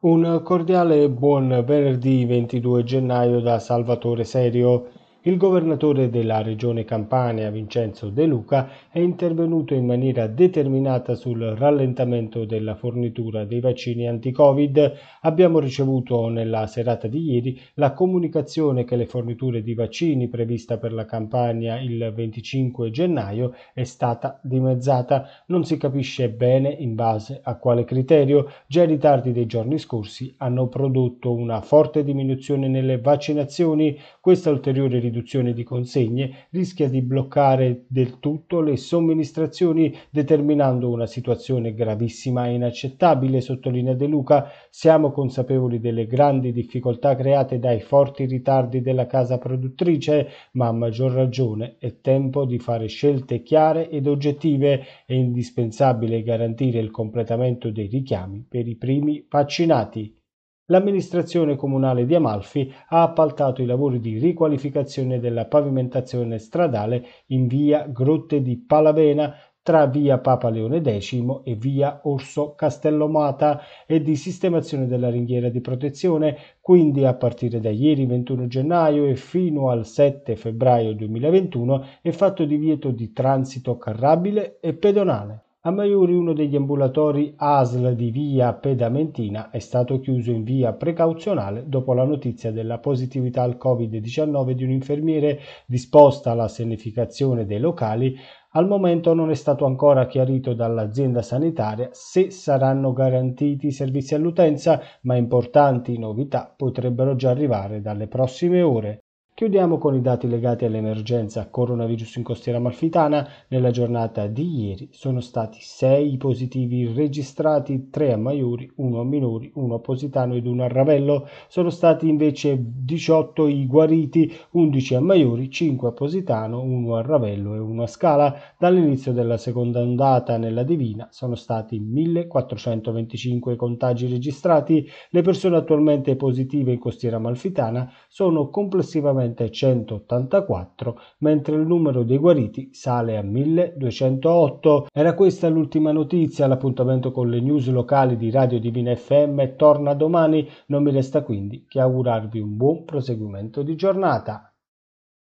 Un cordiale buon venerdì 22 gennaio da Salvatore Serio. Il governatore della regione Campania, Vincenzo De Luca, è intervenuto in maniera determinata sul rallentamento della fornitura dei vaccini anti-Covid. Abbiamo ricevuto nella serata di ieri la comunicazione che le forniture di vaccini prevista per la Campania il 25 gennaio è stata dimezzata. Non si capisce bene in base a quale criterio. Già i ritardi dei giorni scorsi hanno prodotto una forte diminuzione nelle vaccinazioni. Questa ulteriore riduzione di consegne rischia di bloccare del tutto le somministrazioni determinando una situazione gravissima e inaccettabile, sottolinea De Luca. Siamo consapevoli delle grandi difficoltà create dai forti ritardi della casa produttrice, ma a maggior ragione è tempo di fare scelte chiare ed oggettive. È indispensabile garantire il completamento dei richiami per i primi vaccinati. L'amministrazione comunale di Amalfi ha appaltato i lavori di riqualificazione della pavimentazione stradale in via Grotte di Palavena tra via Papa Leone X e via Orso Castellomata e di sistemazione della ringhiera di protezione, quindi a partire da ieri 21 gennaio e fino al 7 febbraio 2021 è fatto divieto di transito carrabile e pedonale. A Maiuri uno degli ambulatori ASL di via Pedamentina è stato chiuso in via precauzionale dopo la notizia della positività al Covid-19 di un infermiere disposta alla sanificazione dei locali. Al momento non è stato ancora chiarito dall'azienda sanitaria se saranno garantiti i servizi all'utenza, ma importanti novità potrebbero già arrivare dalle prossime ore. Chiudiamo con i dati legati all'emergenza coronavirus in costiera amalfitana. Nella giornata di ieri sono stati 6 positivi registrati, 3 a Maiuri, 1 a Minori, 1 a Positano ed 1 a Ravello. Sono stati invece 18 i guariti, 11 a Maiuri, 5 a Positano, 1 a Ravello e 1 a Scala. Dall'inizio della seconda ondata nella Divina sono stati 1425 contagi registrati. Le persone attualmente positive in costiera amalfitana sono complessivamente attualmente 184, mentre il numero dei guariti sale a 1208. Era questa l'ultima notizia, l'appuntamento con le news locali di Radio Divina FM torna domani, non mi resta quindi che augurarvi un buon proseguimento di giornata.